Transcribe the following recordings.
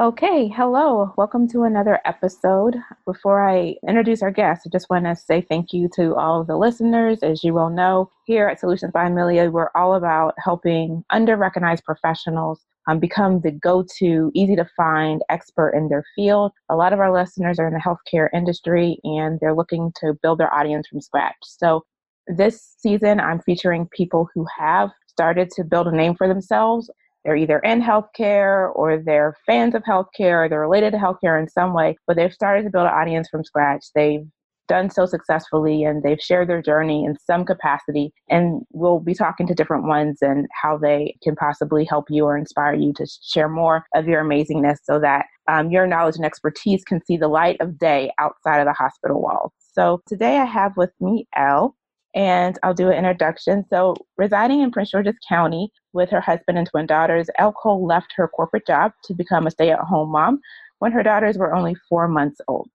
Okay, hello. Welcome to another episode. Before I introduce our guest, I just want to say thank you to all of the listeners. As you well know, here at Solutions by Amelia, we're all about helping under recognized professionals um, become the go to, easy to find expert in their field. A lot of our listeners are in the healthcare industry and they're looking to build their audience from scratch. So this season, I'm featuring people who have started to build a name for themselves they're either in healthcare or they're fans of healthcare or they're related to healthcare in some way, but they've started to build an audience from scratch. They've done so successfully and they've shared their journey in some capacity. And we'll be talking to different ones and how they can possibly help you or inspire you to share more of your amazingness so that um, your knowledge and expertise can see the light of day outside of the hospital walls. So today I have with me Elle and I'll do an introduction. So, residing in Prince George's County with her husband and twin daughters, Cole left her corporate job to become a stay at home mom when her daughters were only four months old.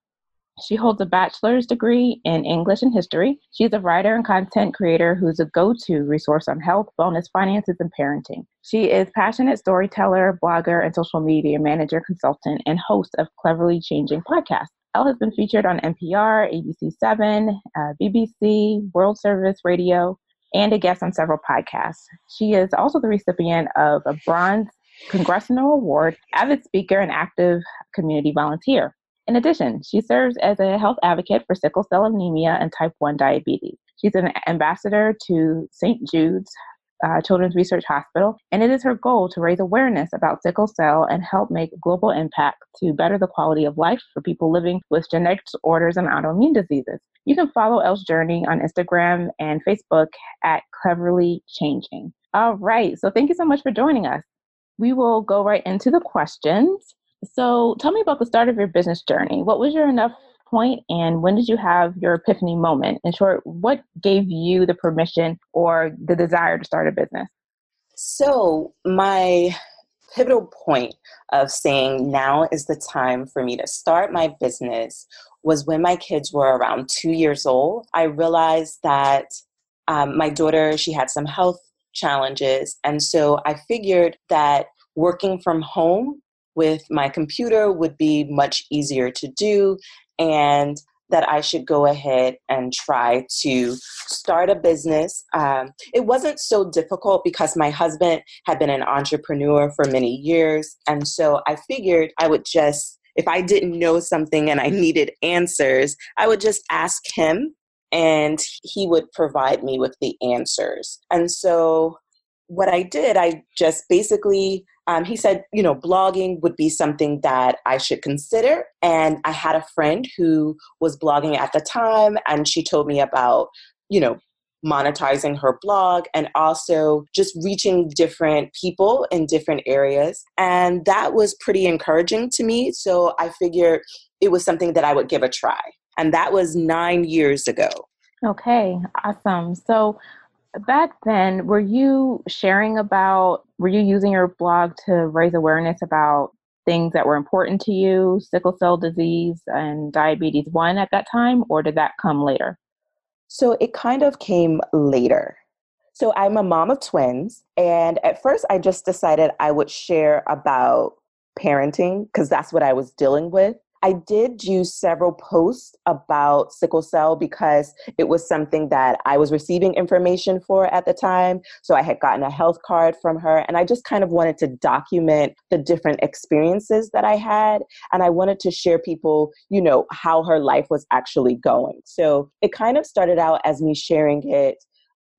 She holds a bachelor's degree in English and history. She's a writer and content creator who's a go to resource on health, wellness, finances, and parenting. She is passionate storyteller, blogger, and social media manager, consultant, and host of Cleverly Changing podcast. Elle has been featured on NPR, ABC7, uh, BBC, World Service Radio, and a guest on several podcasts. She is also the recipient of a Bronze Congressional Award, avid speaker, and active community volunteer. In addition, she serves as a health advocate for sickle cell anemia and type 1 diabetes. She's an ambassador to St. Jude's uh, Children's Research Hospital, and it is her goal to raise awareness about sickle cell and help make global impact to better the quality of life for people living with genetic disorders and autoimmune diseases. You can follow Elle's journey on Instagram and Facebook at Cleverly Changing. All right, so thank you so much for joining us. We will go right into the questions. So, tell me about the start of your business journey. What was your enough point and when did you have your epiphany moment? In short, what gave you the permission or the desire to start a business? So, my pivotal point of saying now is the time for me to start my business was when my kids were around two years old. I realized that um, my daughter, she had some health challenges. And so I figured that working from home with my computer would be much easier to do and that I should go ahead and try to start a business. Um, it wasn't so difficult because my husband had been an entrepreneur for many years. And so I figured I would just, if I didn't know something and I needed answers, I would just ask him and he would provide me with the answers. And so what I did, I just basically um, he said, you know, blogging would be something that I should consider. And I had a friend who was blogging at the time, and she told me about, you know, monetizing her blog and also just reaching different people in different areas. And that was pretty encouraging to me. So I figured it was something that I would give a try. And that was nine years ago. Okay, awesome. So, back then, were you sharing about, were you using your blog to raise awareness about things that were important to you, sickle cell disease and diabetes 1 at that time, or did that come later? So it kind of came later. So I'm a mom of twins, and at first I just decided I would share about parenting because that's what I was dealing with. I did do several posts about sickle cell because it was something that I was receiving information for at the time. So I had gotten a health card from her, and I just kind of wanted to document the different experiences that I had. And I wanted to share people, you know, how her life was actually going. So it kind of started out as me sharing it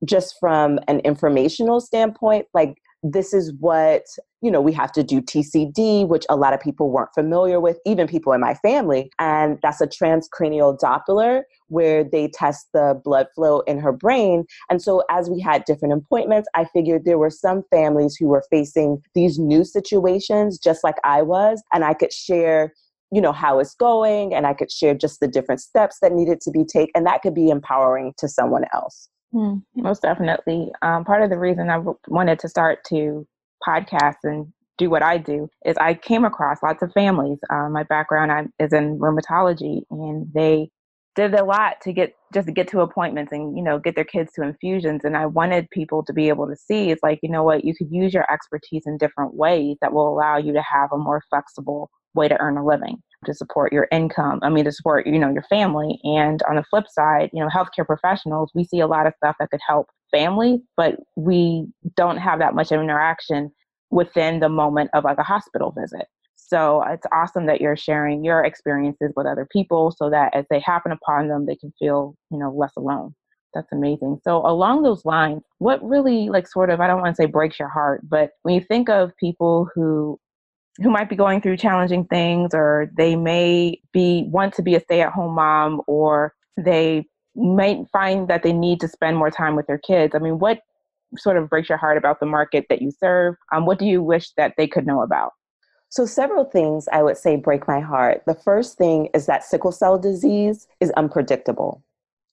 just from an informational standpoint, like this is what you know we have to do tcd which a lot of people weren't familiar with even people in my family. And that's a transcranial doppler where they test the blood flow in her brain. And so as we had different appointments i figured there were some families who were facing these new situations just like i was and i could share you know how it's going and i could share just the different steps that needed to be taken and that could be empowering to someone else Mm, most definitely. Um, part of the reason I wanted to start to podcast and do what I do is I came across lots of families. Uh, my background I'm, is in rheumatology, and they did a lot to get just to get to appointments and you know get their kids to infusions. And I wanted people to be able to see it's like you know what you could use your expertise in different ways that will allow you to have a more flexible way to earn a living to support your income. I mean, to support, you know, your family. And on the flip side, you know, healthcare professionals, we see a lot of stuff that could help families, but we don't have that much interaction within the moment of like a hospital visit. So it's awesome that you're sharing your experiences with other people so that as they happen upon them, they can feel, you know, less alone. That's amazing. So along those lines, what really like sort of I don't want to say breaks your heart, but when you think of people who who might be going through challenging things or they may be want to be a stay-at-home mom or they might find that they need to spend more time with their kids. I mean, what sort of breaks your heart about the market that you serve? Um, what do you wish that they could know about? So, several things I would say break my heart. The first thing is that sickle cell disease is unpredictable.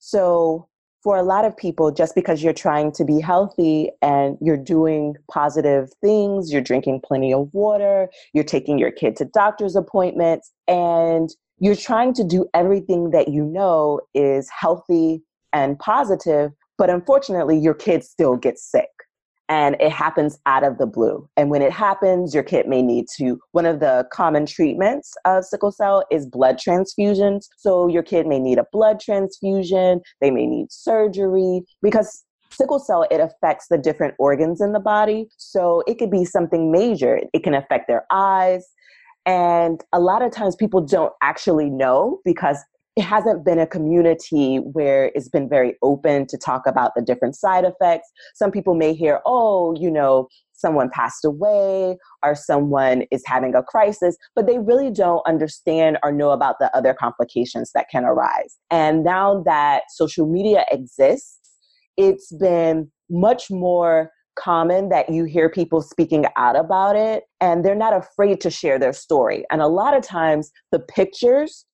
So, for a lot of people, just because you're trying to be healthy and you're doing positive things, you're drinking plenty of water, you're taking your kid to doctor's appointments, and you're trying to do everything that you know is healthy and positive, but unfortunately, your kid still gets sick and it happens out of the blue. And when it happens, your kid may need to. One of the common treatments of sickle cell is blood transfusions. So your kid may need a blood transfusion, they may need surgery because sickle cell it affects the different organs in the body so it could be something major it can affect their eyes and a lot of times people don't actually know because it hasn't been a community where it's been very open to talk about the different side effects. Some people may hear, oh, you know, someone passed away or someone is having a crisis, but they really don't understand or know about the other complications that can arise. And now that social media exists, it's been much more common that you hear people speaking out about it and they're not afraid to share their story. And a lot of times the pictures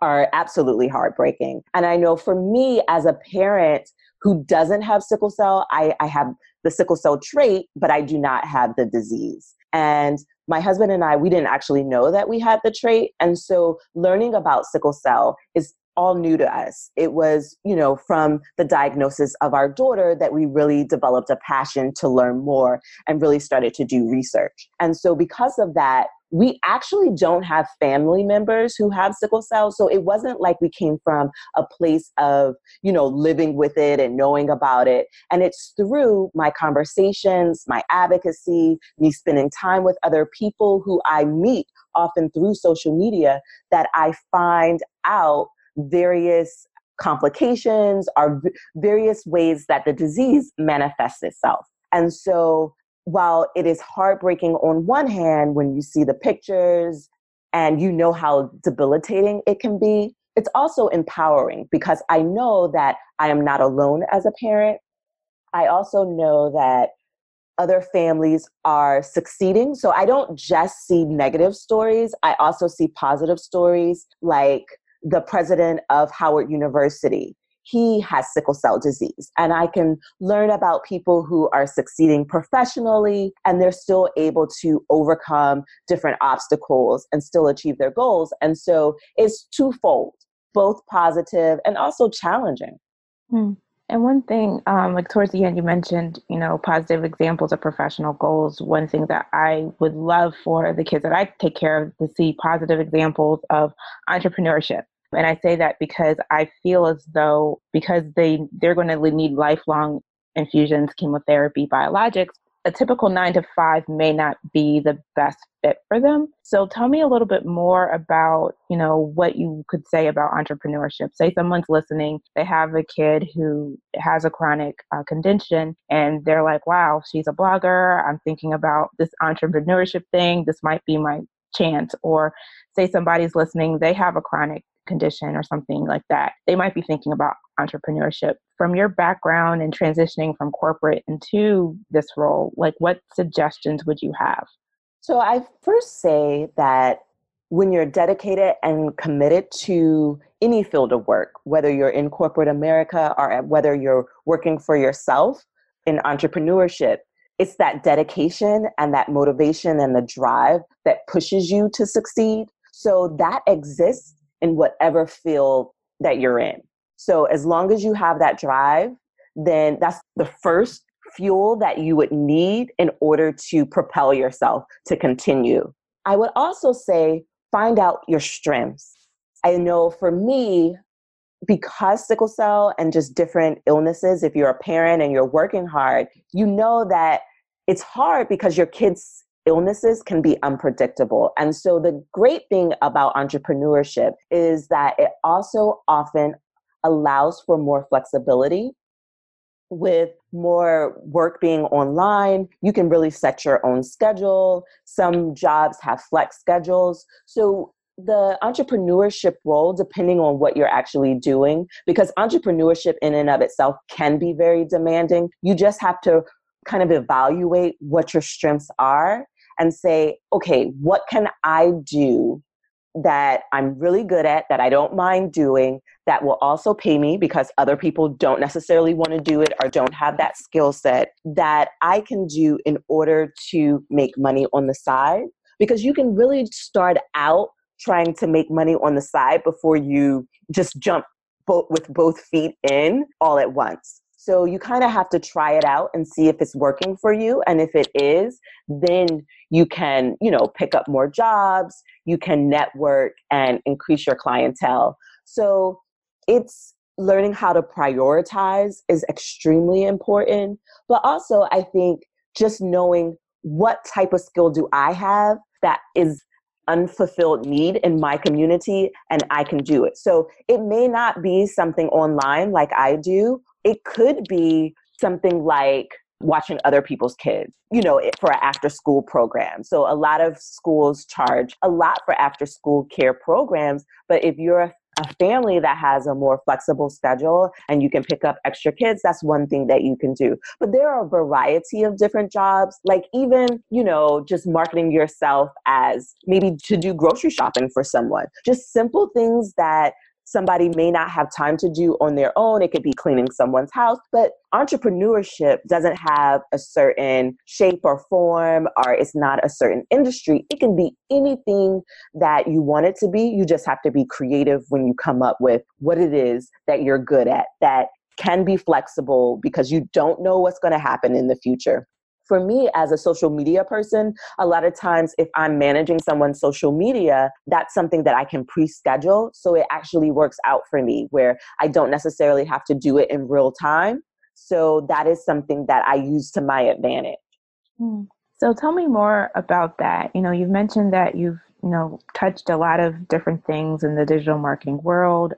are absolutely heartbreaking. And I know for me as a parent who doesn't have sickle cell, I, I have the sickle cell trait, but I do not have the disease. And my husband and I, we didn't actually know that we had the trait. And so learning about sickle cell is all new to us. It was, you know, from the diagnosis of our daughter that we really developed a passion to learn more and really started to do research. And so because of that, we actually don't have family members who have sickle cell so it wasn't like we came from a place of you know living with it and knowing about it. And it's through my conversations my advocacy me spending time with other people who i meet often through social media that i find out various complications or various ways that the disease manifests itself. And so while it is heartbreaking on one hand when you see the pictures and you know how debilitating it can be, it's also empowering because I know that I am not alone as a parent. I also know that other families are succeeding. So I don't just see negative stories, I also see positive stories like the president of Howard University he has sickle cell disease. And I can learn about people who are succeeding professionally and they're still able to overcome different obstacles and still achieve their goals. And so it's twofold, both positive and also challenging. Hmm. And one thing, um, like towards the end, you mentioned, you know, positive examples of professional goals. One thing that I would love for the kids that I take care of to see positive examples of entrepreneurship and I say that because I feel as though because they they're going to need lifelong infusions, chemotherapy, biologics, a typical 9 to 5 may not be the best fit for them. So tell me a little bit more about, you know, what you could say about entrepreneurship. Say someone's listening, they have a kid who has a chronic uh, condition and they're like, "Wow, she's a blogger. I'm thinking about this entrepreneurship thing. This might be my chance." Or say somebody's listening, they have a chronic condition or something like that, they might be thinking about entrepreneurship. From your background and transitioning from corporate into this role, like what suggestions would you have? So I first say that when you're dedicated and committed to any field of work, whether you're in corporate America or whether you're working for yourself in entrepreneurship, it's that dedication and that motivation and the drive that pushes you to succeed. So that exists in whatever field that you're in. So as long as you have that drive, then that's the first fuel that you would need in order to propel yourself to continue. I would also say find out your strengths. I know for me, because sickle cell and just different illnesses, if you're a parent and you're working hard, you know that it's hard because your kids' illnesses can be unpredictable. And so the great thing about entrepreneurship is that it also often allows for more flexibility. With more work being online, you can really set your own schedule. Some jobs have flex schedules. So the entrepreneurship role depending on what you're actually doing because entrepreneurship in and of itself can be very demanding you just have to kind of evaluate what your strengths are and say okay what can i do that i'm really good at that i don't mind doing that will also pay me because other people don't necessarily want to do it or don't have that skill set that i can do in order to make money on the side because you can really start out trying to make money on the side before you just jump both with both feet in all at once. So you kind of have to try it out and see if it's working for you. And if it is, then you can, you know, pick up more jobs, you can network and increase your clientele. So it's learning how to prioritize is extremely important. But also, I think just knowing what type of skill do I have that is unfulfilled need in my community and I can do it. So it may not be something online like I do. It could be something like watching other people's kids, you know, for an after school program. So a lot of schools charge a lot for after school care programs, but if you're a a family that has a more flexible schedule and you can pick up extra kids, that's one thing that you can do. But there are a variety of different jobs, like even, you know, just marketing yourself as maybe to do grocery shopping for someone. Just simple things that somebody may not have time to do on their own. It could be cleaning someone's house, but entrepreneurship doesn't have a certain shape or form, or it's not a certain industry. It can be anything that you want it to be. You just have to be creative when you come up with what it is that you're good at that can be flexible because you don't know what's going to happen in the future for me as a social media person, a lot of times if I'm managing someone's social media, that's something that I can pre schedule. So it actually works out for me where I don't necessarily have to do it in real time. So that is something that I use to my advantage. Hmm. So tell me more about that. You know, you've mentioned that you've, you know, touched a lot of different things in the digital marketing world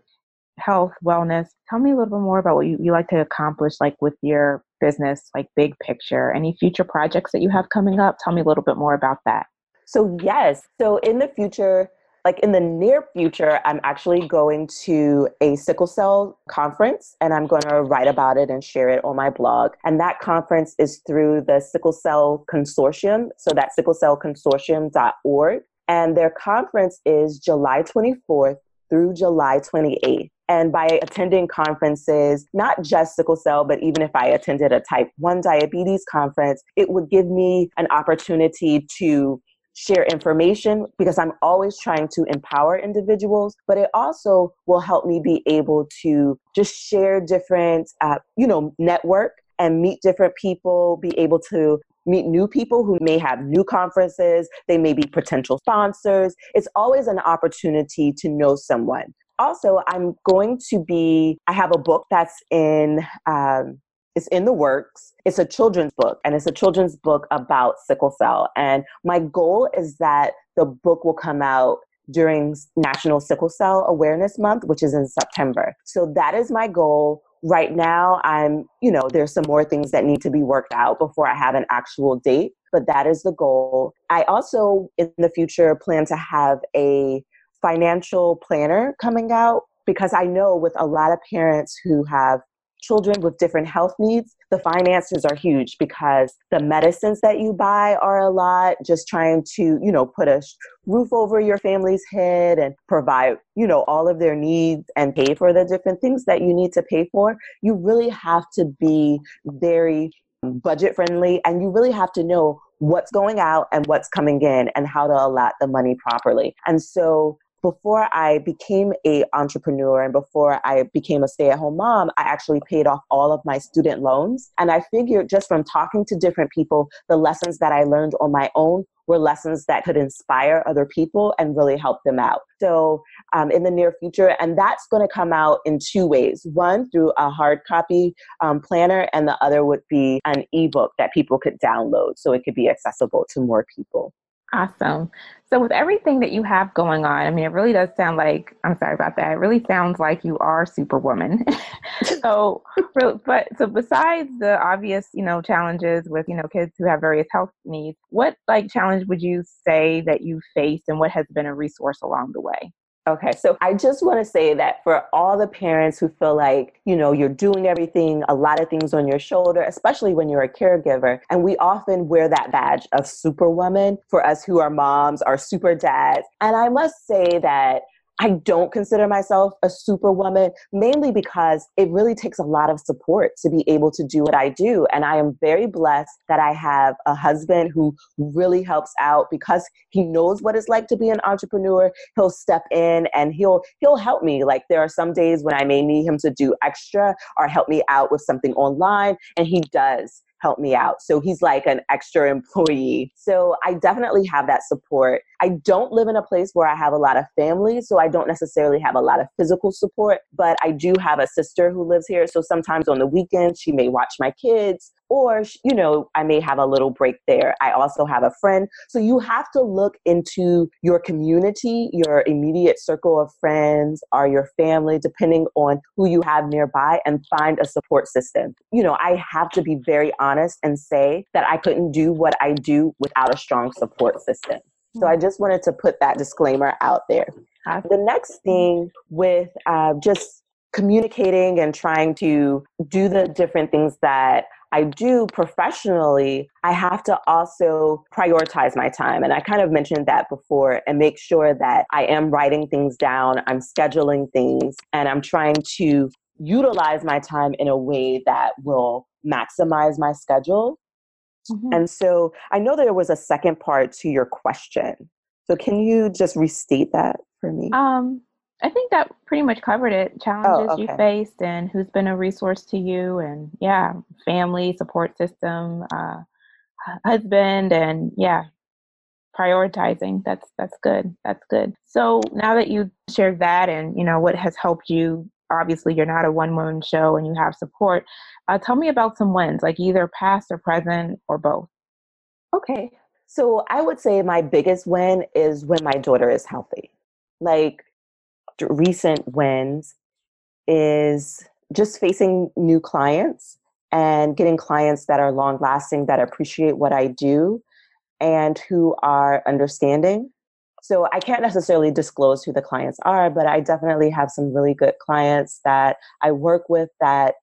health, wellness. Tell me a little bit more about what you, you like to accomplish, like with your business, like big picture. Any future projects that you have coming up? Tell me a little bit more about that. So, yes. So, in the future, like in the near future, I'm actually going to a sickle cell conference and I'm going to write about it and share it on my blog. And that conference is through the Sickle Cell Consortium. So that's sicklecellconsortium.org. And their conference is July 24th through July 28th. And by attending conferences, not just sickle cell, but even if I attended a type 1 diabetes conference, it would give me an opportunity to share information because I'm always trying to empower individuals, but it also will help me be able to just share different, uh, you know, network and meet different people, be able to meet new people who may have new conferences, they may be potential sponsors. It's always an opportunity to know someone also, I'm going to be, I have a book that's in, um, it's in the works. It's a children's book, and it's a children's book about sickle cell. And my goal is that the book will come out during National Sickle Cell Awareness Month, which is in September. So that is my goal. Right now, I'm, you know, there's some more things that need to be worked out before I have an actual date, but that is the goal. I also, in the future, plan to have a financial planner coming out because I know with a lot of parents who have children with different health needs, the finances are huge because the medicines that you buy are a lot. Just trying to, you know, put a roof over your family's head and provide, you know, all of their needs and pay for the different things that you need to pay for. You really have to be very budget friendly and you really have to know what's going out and what's coming in and how to allot the money properly. And so before I became a entrepreneur and before I became a stay-at-home mom, I actually paid off all of my student loans. And I figured just from talking to different people, the lessons that I learned on my own were lessons that could inspire other people and really help them out. So, um, in the near future, and that's going to come out in two ways one through a hard copy um, planner, and the other would be an ebook that people could download so it could be accessible to more people. Awesome. So, with everything that you have going on, I mean, it really does sound like, I'm sorry about that, it really sounds like you are Superwoman. so, but so besides the obvious, you know, challenges with, you know, kids who have various health needs, what like challenge would you say that you faced and what has been a resource along the way? Okay, so I just want to say that for all the parents who feel like, you know, you're doing everything, a lot of things on your shoulder, especially when you're a caregiver, and we often wear that badge of superwoman for us who are moms, our super dads. And I must say that I don't consider myself a superwoman, mainly because it really takes a lot of support to be able to do what I do. And I am very blessed that I have a husband who really helps out because he knows what it's like to be an entrepreneur. He'll step in and he'll he'll help me. Like there are some days when I may need him to do extra or help me out with something online, and he does help me out. So he's like an extra employee. So I definitely have that support. I don't live in a place where I have a lot of family, so I don't necessarily have a lot of physical support, but I do have a sister who lives here. So sometimes on the weekends, she may watch my kids or you know i may have a little break there. I also have a friend. So you have to look into your community your immediate circle of friends or your family depending on who you have nearby and find a support system. You know i have to be very honest and say that i couldn't do what i do without a strong support system. So i just wanted to put that disclaimer out there. The next thing with uh, just communicating and trying to do the different things that I do professionally, I have to also prioritize my time. And I kind of mentioned that before and make sure that I am writing things down, I'm scheduling things, and I'm trying to utilize my time in a way that will maximize my schedule. Mm-hmm. And so I know there was a second part to your question. So can you just restate that for me? Um, I think that pretty much covered it. Challenges oh, okay. you faced and who's been a resource to you, and yeah, family, support system, uh, husband, and yeah, prioritizing. That's that's good. That's good. So now that you shared that, and you know what has helped you. Obviously, you're not a one woman show, and you have support. Uh, tell me about some wins, like either past or present or both. Okay, so I would say my biggest win is when my daughter is healthy. Like recent wins is just facing new clients and getting clients that are long lasting, that appreciate what I do, and who are understanding. So I can't necessarily disclose who the clients are, but I definitely have some really good clients that I work with that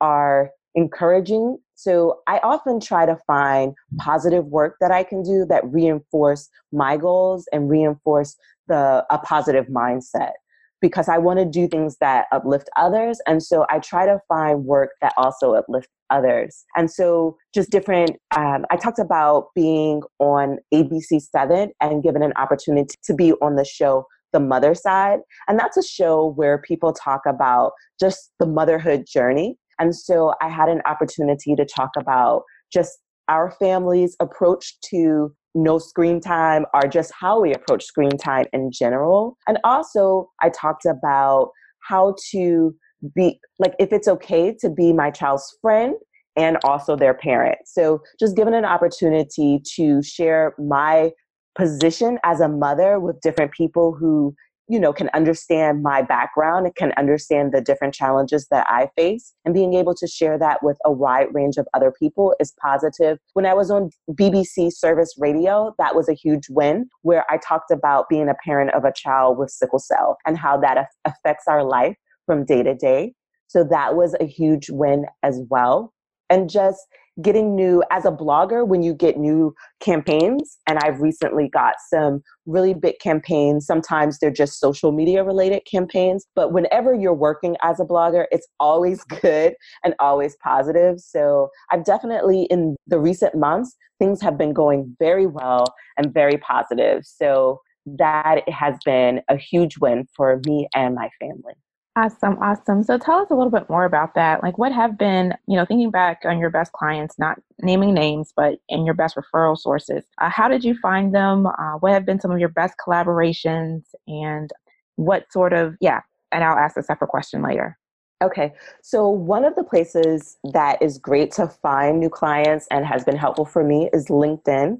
are encouraging. So I often try to find positive work that I can do that reinforce my goals and reinforce the a positive mindset because I want to do things that uplift others. And so I try to find work that also uplift others. And so just different, um, I talked about being on ABC7 and given an opportunity to be on the show the mother side. And that's a show where people talk about just the motherhood journey. And so I had an opportunity to talk about just our family's approach to no screen time or just how we approach screen time in general. And also, I talked about how to be like if it's okay to be my child's friend and also their parent. So, just given an opportunity to share my position as a mother with different people who you know can understand my background and can understand the different challenges that i face. And being able to share that with a wide range of other people is positive. When i was on bbc service radio that was a huge win where i talked about being a parent of a child with sickle cell and how that affects our life from day to day. So that was a huge win as well. And just getting new as a blogger when you get new campaigns and i've recently got some really big campaigns. Sometimes they're just social media related campaigns but whenever you're working as a blogger it's always good and always positive. So i've definitely in the recent months things have been going very well and very positive. So that has been a huge win for me and my family Awesome, awesome. So tell us a little bit more about that. Like, what have been, you know, thinking back on your best clients, not naming names, but in your best referral sources, uh, how did you find them? Uh, what have been some of your best collaborations? And what sort of, yeah, and I'll ask a separate question later. Okay, so one of the places that is great to find new clients and has been helpful for me is LinkedIn.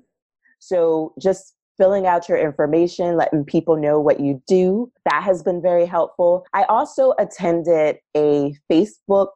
So just filling out your information, letting people know what you do. That has been very helpful. I also attended a Facebook,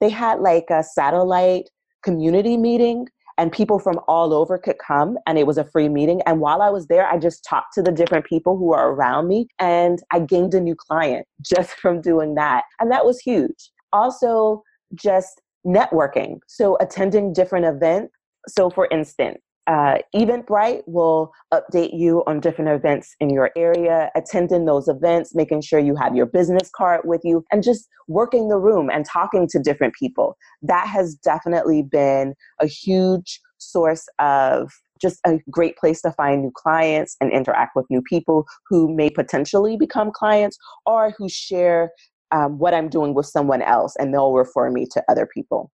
they had like a satellite community meeting and people from all over could come and it was a free meeting. And while i was there i just talked to the different people who are around me and i gained a new client just from doing that. And that was huge. Also just networking. So attending different events. So for instance uh, Eventbrite will update you on different events in your area, attending those events, making sure you have your business card with you, and just working the room and talking to different people. That has definitely been a huge source of just a great place to find new clients and interact with new people who may potentially become clients or who share um, what I'm doing with someone else and they'll refer me to other people.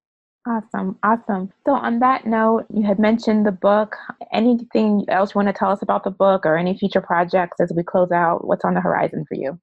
Awesome, awesome. So, on that note, you had mentioned the book. Anything else you want to tell us about the book or any future projects as we close out? What's on the horizon for you?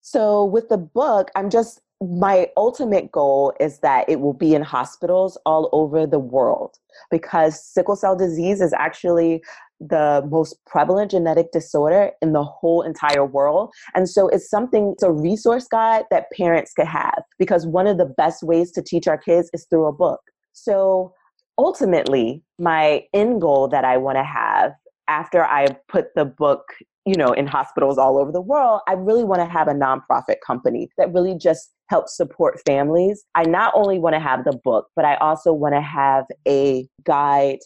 So, with the book, I'm just, my ultimate goal is that it will be in hospitals all over the world because sickle cell disease is actually the most prevalent genetic disorder in the whole entire world. And so it's something, it's a resource guide that parents could have because one of the best ways to teach our kids is through a book. So ultimately, my end goal that I want to have after I put the book, you know, in hospitals all over the world, I really want to have a nonprofit company that really just helps support families. I not only want to have the book, but I also want to have a guide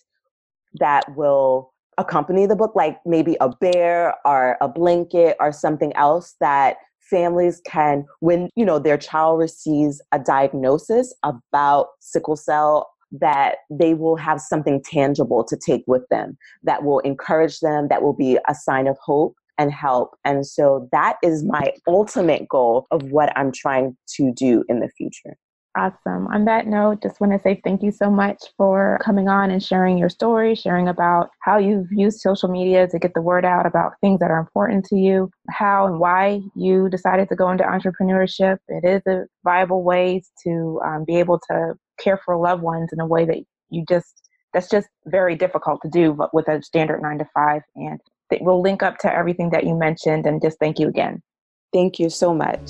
that will accompany the book, like maybe a bear or a blanket or something else that families can when you know their child receives a diagnosis about sickle cell that they will have something tangible to take with them that will encourage them that will be a sign of hope and help and so that is my ultimate goal of what i'm trying to do in the future Awesome. On that note, just want to say thank you so much for coming on and sharing your story, sharing about how you've used social media to get the word out about things that are important to you, how and why you decided to go into entrepreneurship. It is a viable way to um, be able to care for loved ones in a way that you just, that's just very difficult to do but with a standard nine to five. And we'll link up to everything that you mentioned and just thank you again. Thank you so much.